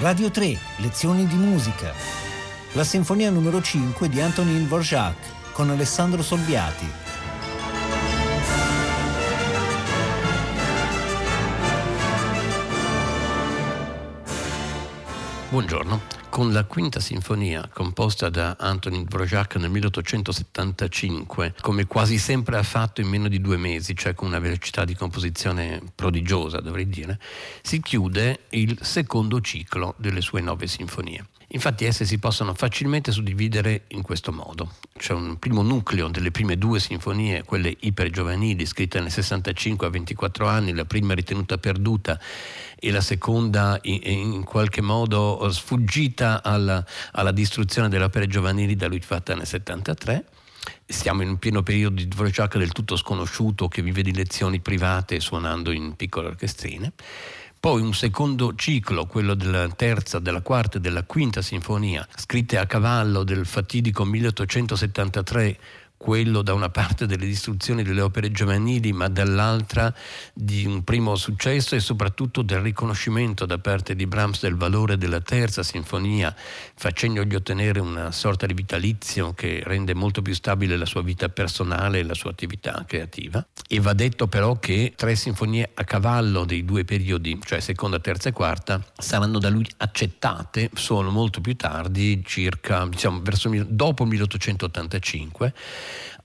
Radio 3, lezioni di musica. La sinfonia numero 5 di Antonin Dvorak con Alessandro Solviati. Buongiorno. Con la quinta sinfonia, composta da Antonin Dvorak nel 1875, come quasi sempre ha fatto in meno di due mesi, cioè con una velocità di composizione prodigiosa, dovrei dire, si chiude il secondo ciclo delle sue nove sinfonie. Infatti esse si possono facilmente suddividere in questo modo. C'è un primo nucleo delle prime due sinfonie, quelle ipergiovanili, scritte nel 65 a 24 anni, la prima ritenuta perduta e la seconda in, qualche modo sfuggita alla, alla distruzione delle opere giovanili da lui fatta nel 73 siamo in un pieno periodo di Dvorak del tutto sconosciuto che vive di lezioni private suonando in piccole orchestrine. Poi un secondo ciclo, quello della terza, della quarta e della quinta sinfonia, scritte a cavallo del fatidico 1873 quello da una parte delle distruzioni delle opere giovanili, ma dall'altra di un primo successo e soprattutto del riconoscimento da parte di Brahms del valore della terza sinfonia, facendogli ottenere una sorta di vitalizio che rende molto più stabile la sua vita personale e la sua attività creativa. E va detto però che tre sinfonie a cavallo dei due periodi, cioè seconda, terza e quarta, saranno da lui accettate solo molto più tardi, circa diciamo, verso, dopo 1885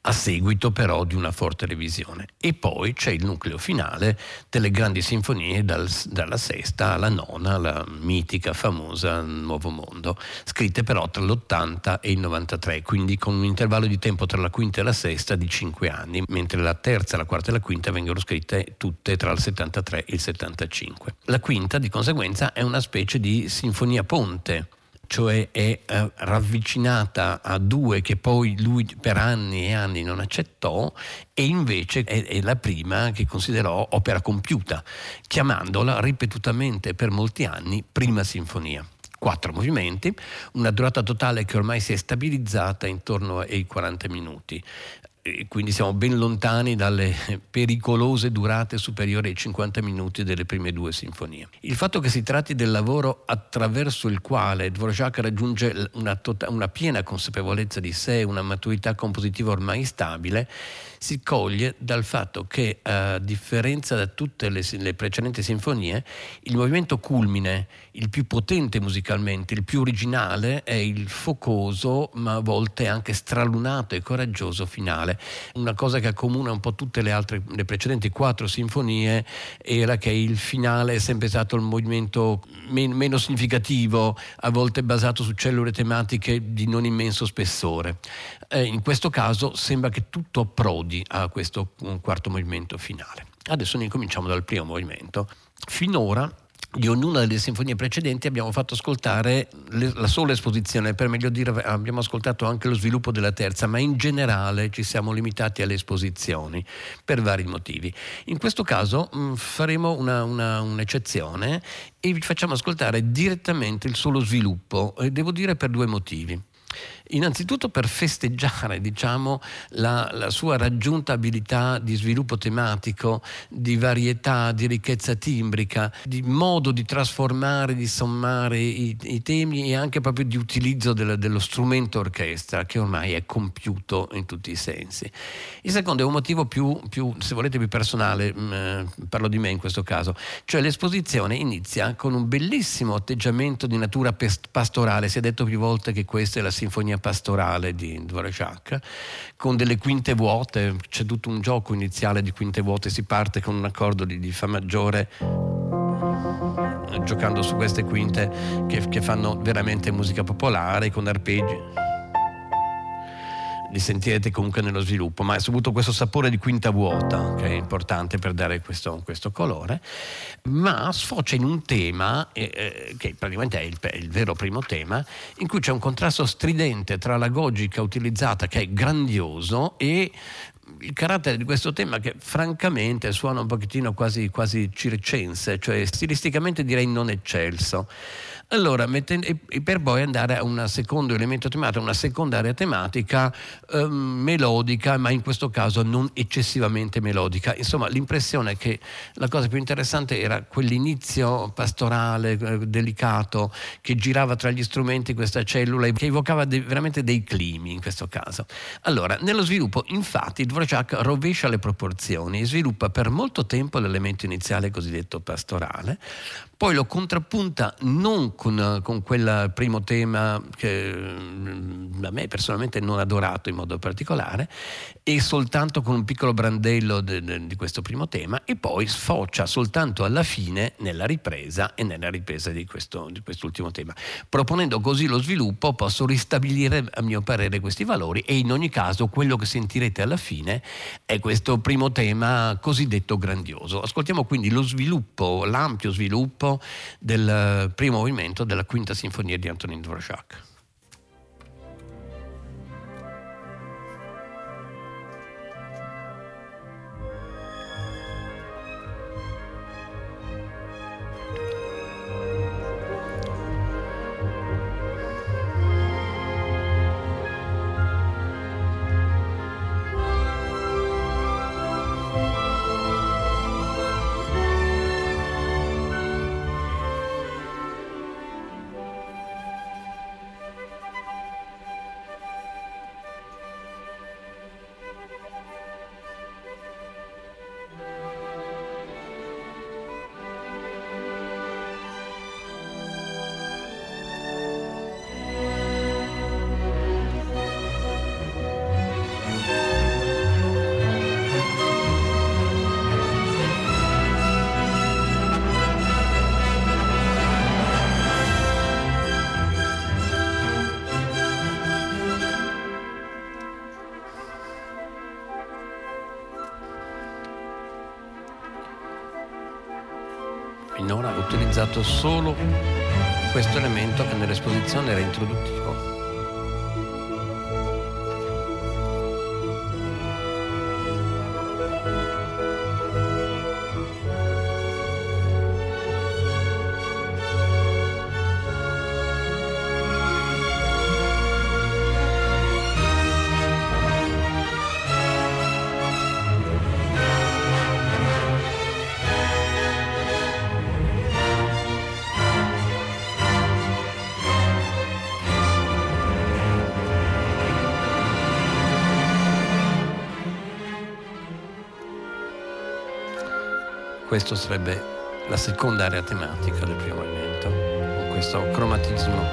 a seguito però di una forte revisione. E poi c'è il nucleo finale delle grandi sinfonie dal, dalla sesta alla nona, la mitica, famosa Nuovo Mondo, scritte però tra l'80 e il 93, quindi con un intervallo di tempo tra la quinta e la sesta di 5 anni, mentre la terza, la quarta e la quinta vengono scritte tutte tra il 73 e il 75. La quinta, di conseguenza, è una specie di sinfonia ponte cioè è eh, ravvicinata a due che poi lui per anni e anni non accettò e invece è, è la prima che considerò opera compiuta, chiamandola ripetutamente per molti anni prima sinfonia. Quattro movimenti, una durata totale che ormai si è stabilizzata intorno ai 40 minuti quindi siamo ben lontani dalle pericolose durate superiori ai 50 minuti delle prime due sinfonie. Il fatto che si tratti del lavoro attraverso il quale Dvorak raggiunge una, tota-, una piena consapevolezza di sé, una maturità compositiva ormai stabile, si coglie dal fatto che a differenza da tutte le, le precedenti sinfonie, il movimento culmine, il più potente musicalmente, il più originale, è il focoso, ma a volte anche stralunato e coraggioso finale. Una cosa che accomuna un po' tutte le altre, le precedenti quattro sinfonie, era che il finale è sempre stato il movimento men- meno significativo, a volte basato su cellule tematiche di non immenso spessore. Eh, in questo caso sembra che tutto approdi a questo quarto movimento finale. Adesso ne cominciamo dal primo movimento. Finora di ognuna delle sinfonie precedenti abbiamo fatto ascoltare le, la sola esposizione, per meglio dire abbiamo ascoltato anche lo sviluppo della terza, ma in generale ci siamo limitati alle esposizioni per vari motivi. In questo caso mh, faremo una, una, un'eccezione e vi facciamo ascoltare direttamente il solo sviluppo, e devo dire per due motivi. Innanzitutto per festeggiare diciamo, la, la, sua raggiunta abilità di sviluppo tematico, di varietà, di ricchezza timbrica, di modo di trasformare, di sommare i, i temi e anche proprio di utilizzo del, dello strumento orchestra che ormai è compiuto in tutti i sensi. Il secondo è un motivo più, più se volete, più personale, mh, mm, eh, parlo di me in questo caso, cioè l'esposizione inizia con un bellissimo atteggiamento di natura pastorale, si è detto più volte che questa è la sinfonia pastorale di Dvorak, con delle quinte vuote, c'è tutto un gioco iniziale di quinte vuote, si parte con un accordo di, di Fa maggiore giocando su queste quinte che, che fanno veramente musica popolare con arpeggi li sentirete comunque nello sviluppo, ma è soprattutto questo sapore di quinta vuota che è importante per dare questo, questo colore, ma sfocia in un tema eh, eh, che praticamente è il, il, vero primo tema, in cui c'è un contrasto stridente tra la logica utilizzata che è grandioso e il carattere di questo tema che francamente suona un pochettino quasi, quasi circense, cioè stilisticamente direi non eccelso. Allora, mettendo, e per poi andare a un secondo elemento tematico, una seconda area tematica eh, melodica, ma in questo caso non eccessivamente melodica. Insomma, l'impressione è che la cosa più interessante era quell'inizio pastorale, eh, delicato, che girava tra gli strumenti questa cellula, che evocava de- veramente dei climi in questo caso. Allora, nello sviluppo, infatti, Dvorak rovescia le proporzioni e sviluppa per molto tempo l'elemento iniziale cosiddetto pastorale, poi lo contrappunta non con, con quel primo tema che mm, a me personalmente non adorato in modo particolare, e soltanto con un piccolo brandello de, de, di questo primo tema, e poi sfocia soltanto alla fine nella ripresa e nella ripresa di, questo, di quest'ultimo tema. Proponendo così lo sviluppo posso ristabilire a mio parere questi valori e in ogni caso quello che sentirete alla fine è questo primo tema cosiddetto grandioso. Ascoltiamo quindi lo sviluppo, l'ampio sviluppo del primo movimento della quinta sinfonia di Antonin Dvorak. Utilizzato solo questo elemento che nell'esposizione era introduttivo. Questo sarebbe la seconda area tematica del primo movimento, con questo cromatismo.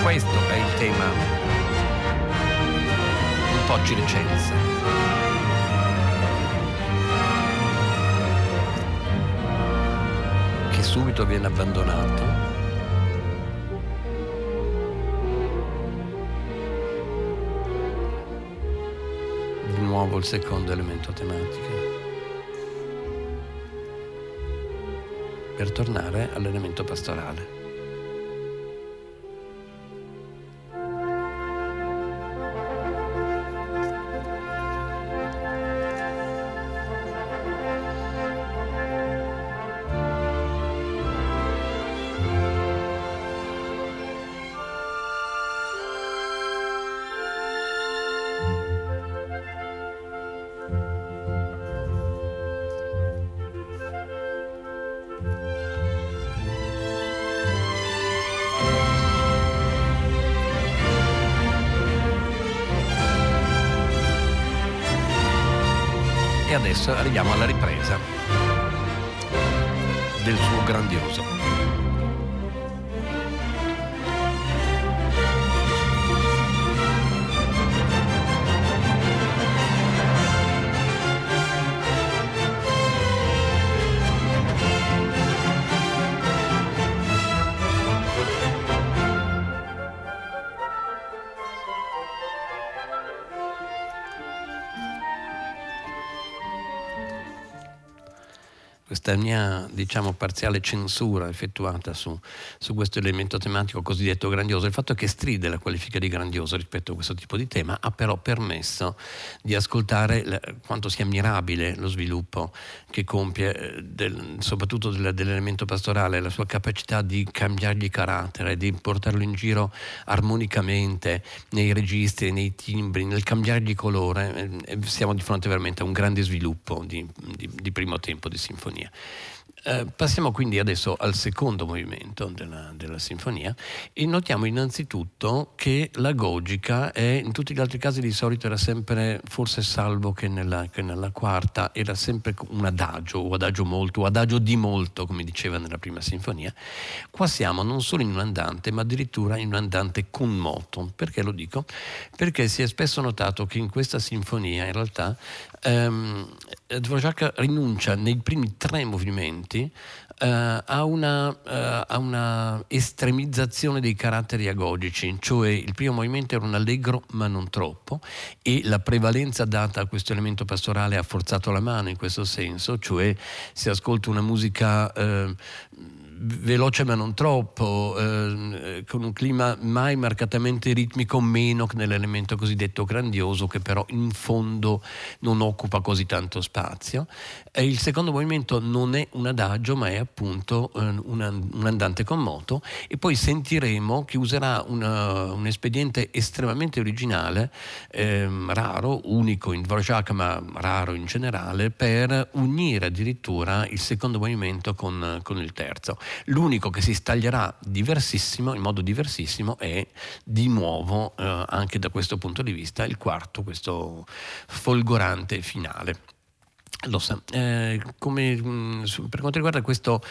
Questo è il tema un po' circense. che subito viene abbandonato nuovo il secondo elemento tematico per tornare all'elemento pastorale. Arriviamo alla ripresa del suo grandioso. Questa mia diciamo, parziale censura effettuata su, su, questo elemento tematico cosiddetto grandioso, il fatto che stride la qualifica di grandioso rispetto a questo tipo di tema ha però permesso di ascoltare quanto sia ammirabile lo sviluppo che compie eh, del, soprattutto del, dell'elemento pastorale, la sua capacità di cambiargli carattere, di portarlo in giro armonicamente nei registri, nei timbri, nel cambiargli colore. Eh, siamo di fronte veramente a un grande sviluppo di, di, di primo tempo di sinfonia sinfonia. Eh, passiamo quindi adesso al secondo movimento della, della, sinfonia e notiamo innanzitutto che la gogica è, in tutti gli altri casi di solito era sempre, forse salvo che nella, che nella quarta, era sempre un adagio o adagio molto o adagio di molto, come diceva nella prima sinfonia. Qua siamo non solo in un andante, ma addirittura in un andante con moto. Perché lo dico? Perché si è spesso notato che in questa sinfonia in realtà ehm, Dvorak rinuncia nei primi tre movimenti Uh, a, una, uh, a, una, estremizzazione dei caratteri agogici, cioè il primo movimento era un allegro ma non troppo e la prevalenza data a questo elemento pastorale ha forzato la mano in questo senso, cioè si ascolta una musica uh, veloce ma non troppo, eh, con un clima mai marcatamente ritmico, meno che nell'elemento cosiddetto grandioso che però in fondo non occupa così tanto spazio. E il secondo movimento non è un adagio ma è appunto eh, una, un andante con moto e poi sentiremo che userà una, un espediente estremamente originale, eh, raro, unico in Dvorak ma raro in generale, per unire addirittura il secondo movimento con, con il terzo. L'unico che si staglierà diversissimo, in modo diversissimo, è di nuovo, eh, anche da questo punto di vista, il quarto, questo folgorante finale. Lo sa, eh, come, mh, mm, per quanto riguarda questo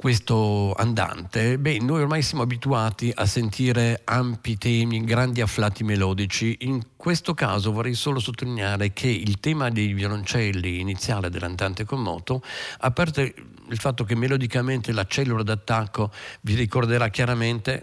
questo andante, beh, noi ormai siamo abituati a sentire ampi temi, grandi afflati melodici. In questo caso vorrei solo sottolineare che il tema dei violoncelli iniziale dell'andante con moto, a parte il fatto che melodicamente la cellula d'attacco vi ricorderà chiaramente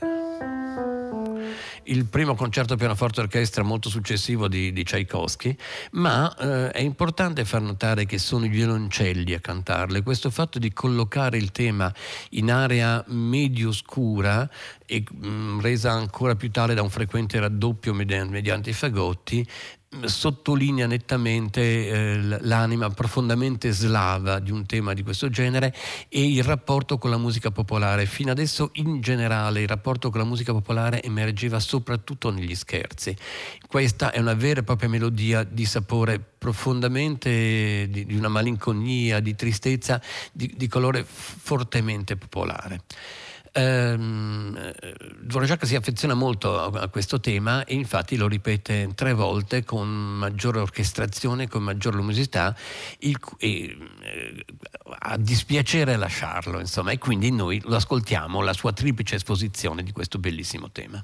il primo concerto pianoforte orchestra molto successivo di, di Tchaikovsky, ma eh, è importante far notare che sono i violoncelli a cantarle. Questo fatto di collocare il tema in area medio scura e mh, mm, resa ancora più tale da un frequente raddoppio mediante, mediante i fagotti, sottolinea nettamente eh, l'anima profondamente slava di un tema di questo genere e il rapporto con la musica popolare. Fino adesso in generale il rapporto con la musica popolare emergeva soprattutto negli scherzi. Questa è una vera e propria melodia di sapore profondamente di, di una malinconia, di tristezza, di, di colore fortemente popolare ehm, Dvorak si affeziona molto a, a, questo tema e infatti lo ripete tre volte con maggiore orchestrazione, con maggior luminosità il, e, eh, a dispiacere lasciarlo insomma e quindi noi lo ascoltiamo la sua triplice esposizione di questo bellissimo tema.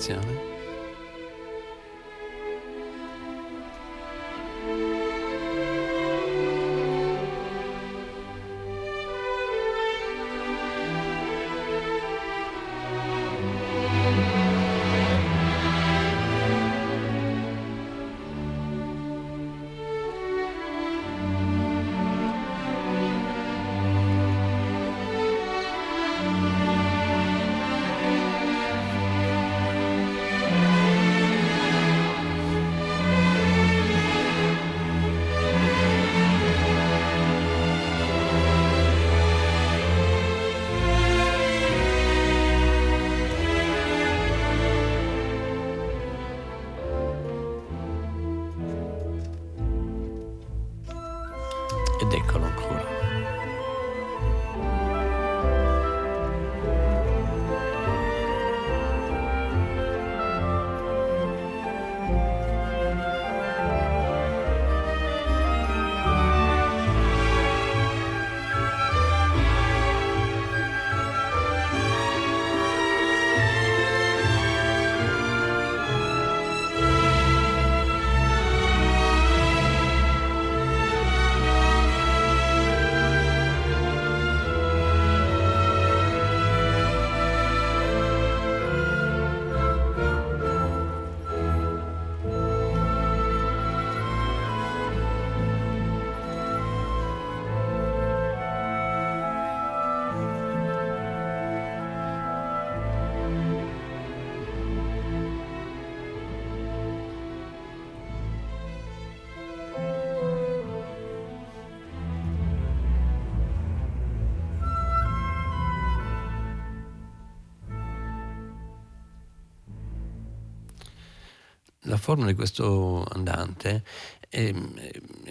Seconda forma di questo andante è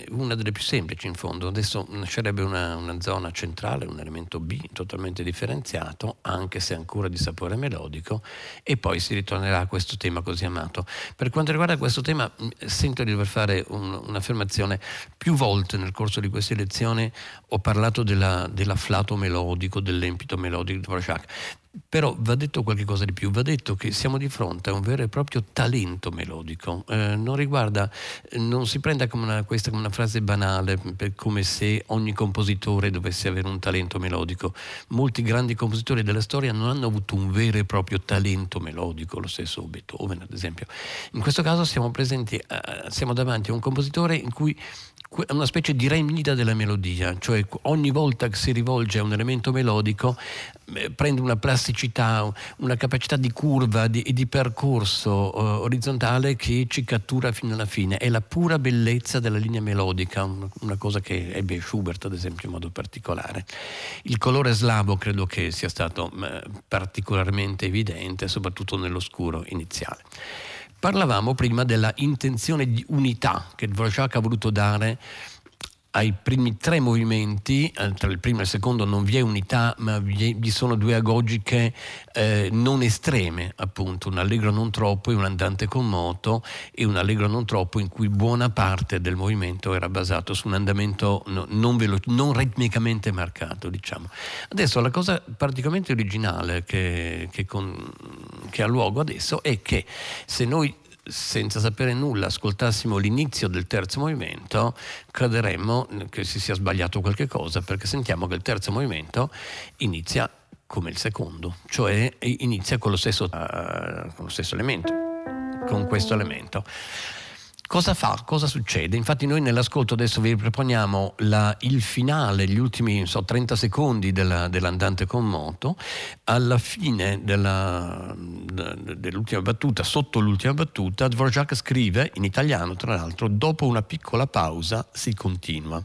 una delle più semplici in fondo. Adesso nascerebbe una, una, zona centrale, un elemento B totalmente differenziato, anche se ancora di sapore melodico, e poi si ritornerà a questo tema così amato. Per quanto riguarda questo tema, sento di dover fare un, un'affermazione. Più volte nel corso di queste lezioni ho parlato della, dell'afflato melodico, dell'empito melodico di Dvorak. Però va detto qualche cosa di più, va detto che siamo di fronte a un vero e proprio talento melodico, eh, non riguarda, non si prenda come una, questa come una frase banale, per, come se ogni compositore dovesse avere un talento melodico. Molti grandi compositori della storia non hanno avuto un vero e proprio talento melodico, lo stesso Beethoven ad esempio. In questo caso siamo, presenti, eh, siamo davanti a un compositore in cui una specie di remida della melodia, cioè ogni volta che si rivolge a un elemento melodico eh, prende una plasticità, una capacità di curva e di, di, percorso uh, orizzontale che ci cattura fino alla fine. È la pura bellezza della linea melodica, una, una cosa che ebbe Schubert ad esempio in modo particolare. Il colore slavo credo che sia stato uh, particolarmente evidente, soprattutto nell'oscuro iniziale. Parlavamo prima della intenzione di unità che Dvorak ha voluto dare ai primi tre movimenti, eh, tra il primo e il secondo non vi è unità, ma vi sono due agogiche eh, non estreme, appunto, un allegro non troppo e un andante con moto e un allegro non troppo in cui buona parte del movimento era basato su un andamento no, non, velo- non ritmicamente marcato, diciamo. Adesso la cosa praticamente originale che, che, con, che ha luogo adesso è che se noi senza sapere nulla ascoltassimo l'inizio del terzo movimento, crederemmo che si sia sbagliato qualche cosa, perché sentiamo che il terzo movimento inizia come il secondo, cioè inizia con lo stesso, uh, con lo stesso elemento, con questo elemento. Cosa fa? Cosa succede? Infatti noi nell'ascolto adesso vi proponiamo la, il finale, gli ultimi so, 30 secondi della, dell'andante con moto, alla fine della, dell'ultima battuta, sotto l'ultima battuta, Dvorak scrive, in italiano tra l'altro, dopo una piccola pausa si continua.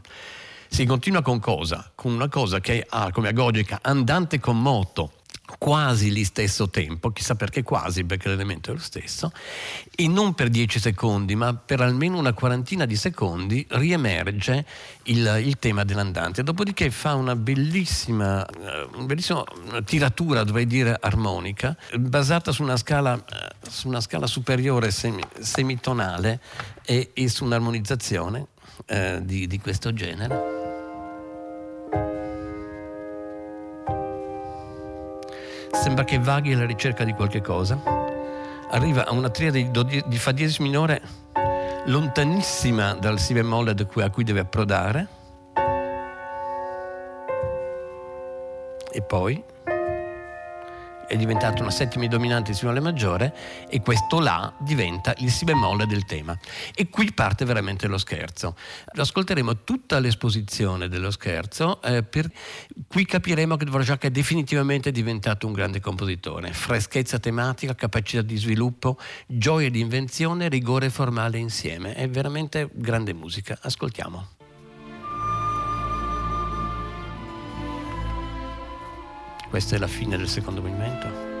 Si continua con cosa? Con una cosa che ha come agogica andante con moto quasi lì stesso tempo, chissà perché quasi, perché l'elemento è lo stesso, e non per 10 secondi, ma per almeno una quarantina di secondi riemerge il, il tema dell'andante. Dopodiché fa una bellissima, eh, una bellissima tiratura, dovrei dire, armonica, basata su una scala, eh, su una scala superiore semi, semitonale e, e, su un'armonizzazione eh, di, di questo genere. Sembra che vaghi alla ricerca di qualche cosa, arriva a una triade di, di fa diesis minore lontanissima dal si bemolle a cui deve approdare, e poi è diventata una settima dominante di alle maggiore e questo La diventa il Si bemolle del tema. E qui parte veramente lo scherzo. Ascolteremo tutta l'esposizione dello scherzo, eh, per... qui capiremo che Dvorak è definitivamente diventato un grande compositore. Freschezza tematica, capacità di sviluppo, gioia di invenzione, rigore formale insieme. È veramente grande musica. Ascoltiamo. Questa è la fine del secondo movimento.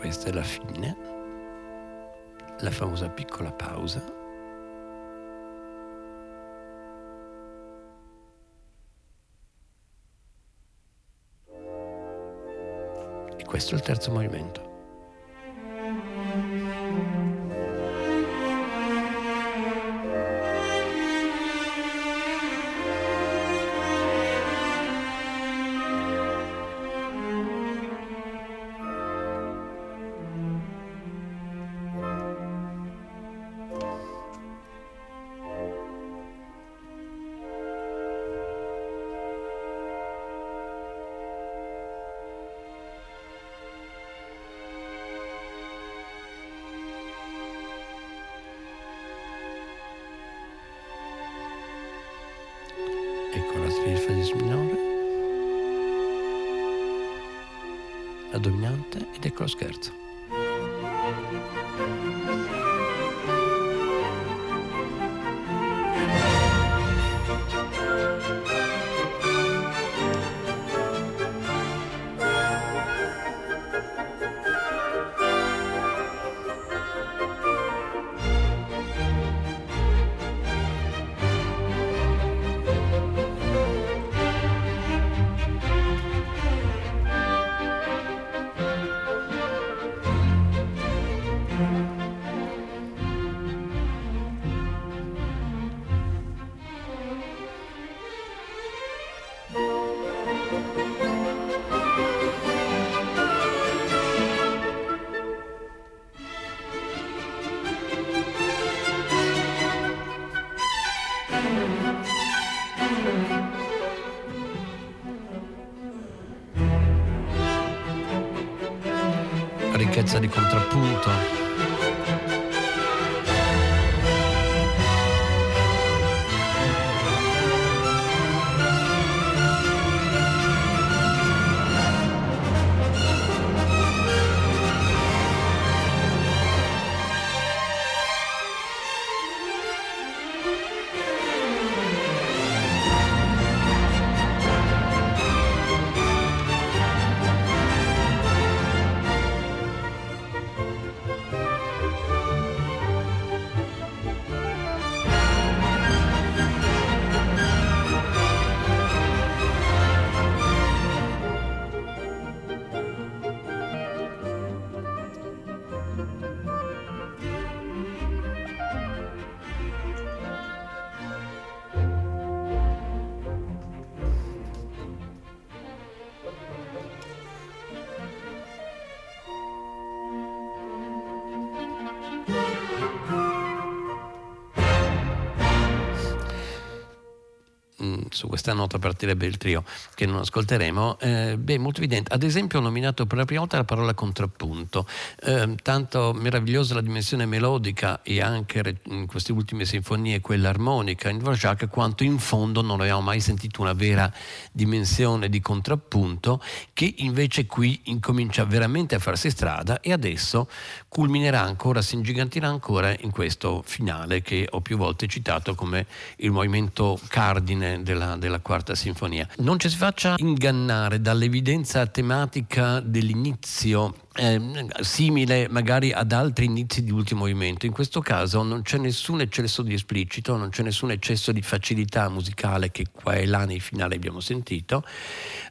Questa è la fine la famosa piccola pausa. E questo è il terzo movimento. Scherzo. Ricchezza di contrappunto. Questa nota partirebbe il trio che non ascolteremo, eh, beh, molto evidente. Ad esempio ho nominato per la prima volta la parola contrappunto, eh, tanto meravigliosa la dimensione melodica e anche in queste ultime sinfonie quella armonica in Dvorak, quanto in fondo non abbiamo mai sentito una vera dimensione di contrappunto che invece qui incomincia veramente a farsi strada e adesso culminerà ancora, si ingigantirà ancora in questo finale che ho più volte citato come il movimento cardine della della, quarta sinfonia. Non ci si faccia ingannare dall'evidenza tematica dell'inizio eh, simile magari ad altri inizi di ultimo movimento. In questo caso non c'è nessun eccesso di esplicito, non c'è nessun eccesso di facilità musicale che qua e là nei finali abbiamo sentito.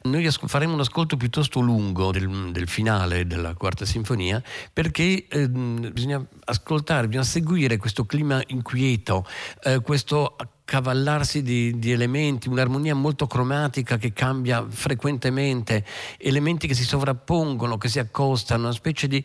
Noi faremo un ascolto piuttosto lungo del, del finale della quarta sinfonia perché eh, bisogna ascoltare, bisogna seguire questo clima inquieto, eh, questo cavallarsi di, di, elementi, un'armonia molto cromatica che cambia frequentemente, elementi che si sovrappongono, che si accostano, una specie di...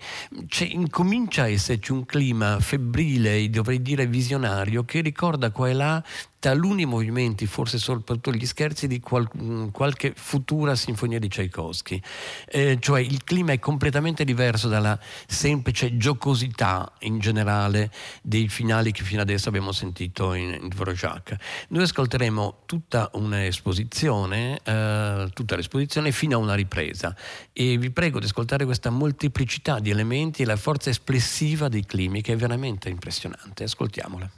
Cioè, incomincia a esserci un clima febbrile, dovrei dire visionario, che ricorda qua e là taluni movimenti, forse soprattutto gli scherzi di qual- qualche futura sinfonia di Tchaikovsky. Eh, cioè il clima è completamente diverso dalla semplice giocosità in generale dei finali che fino adesso abbiamo sentito in, in Dvorak. Noi ascolteremo tutta un'esposizione, eh, tutta l'esposizione fino a una ripresa e vi prego di ascoltare questa molteplicità di elementi e la forza espressiva dei climi che è veramente impressionante. Ascoltiamola.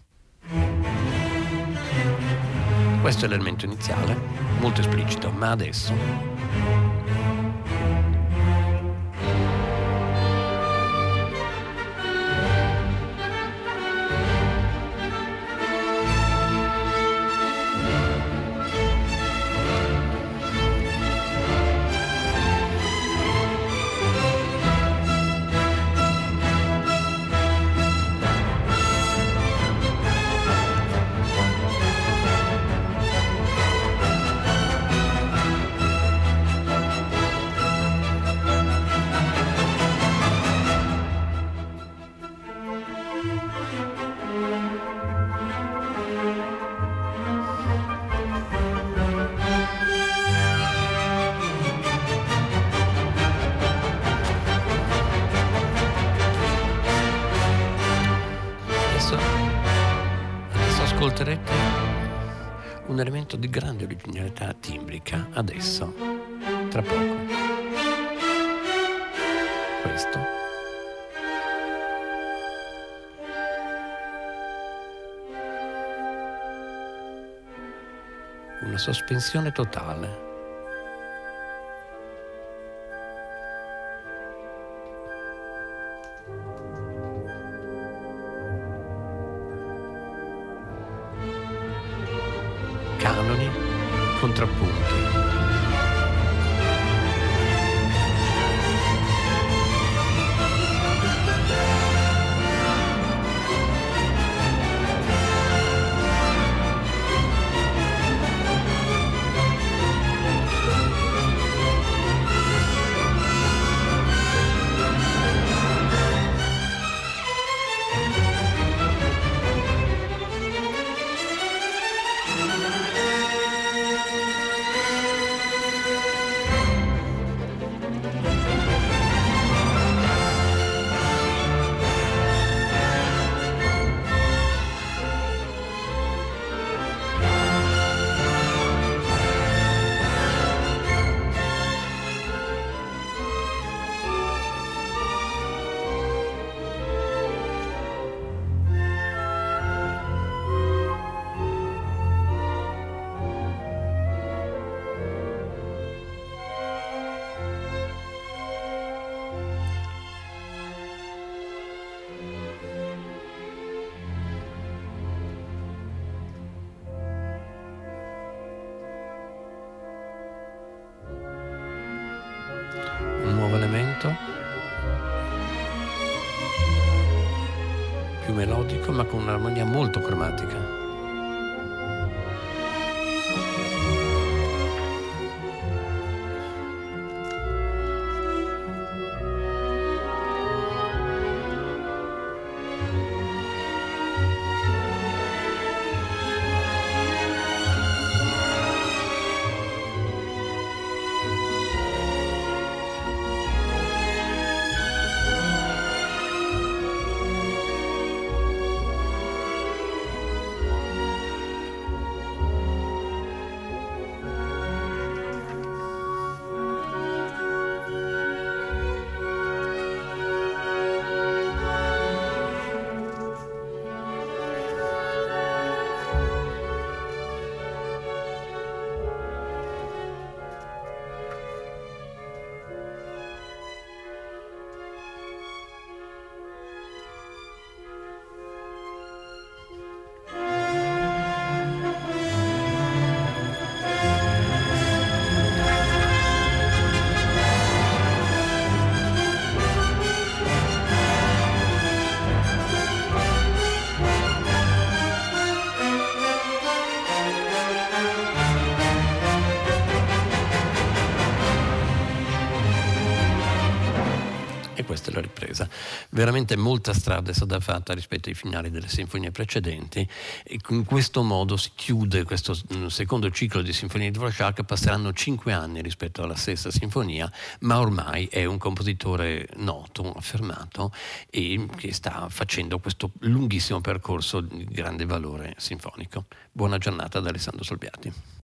Questo è l'elemento iniziale, molto esplicito, ma adesso originalità timbrica adesso, tra poco. testo. Una sospensione totale. тропу. Molto cromatica. Veramente molta strada è stata fatta rispetto ai finali delle sinfonie precedenti e in questo modo si chiude questo mm, secondo ciclo di sinfonie di Dvorak, passeranno cinque anni rispetto alla stessa sinfonia, ma ormai è un compositore noto, affermato e che sta facendo questo lunghissimo percorso di grande valore sinfonico. Buona giornata da Alessandro Solbiati.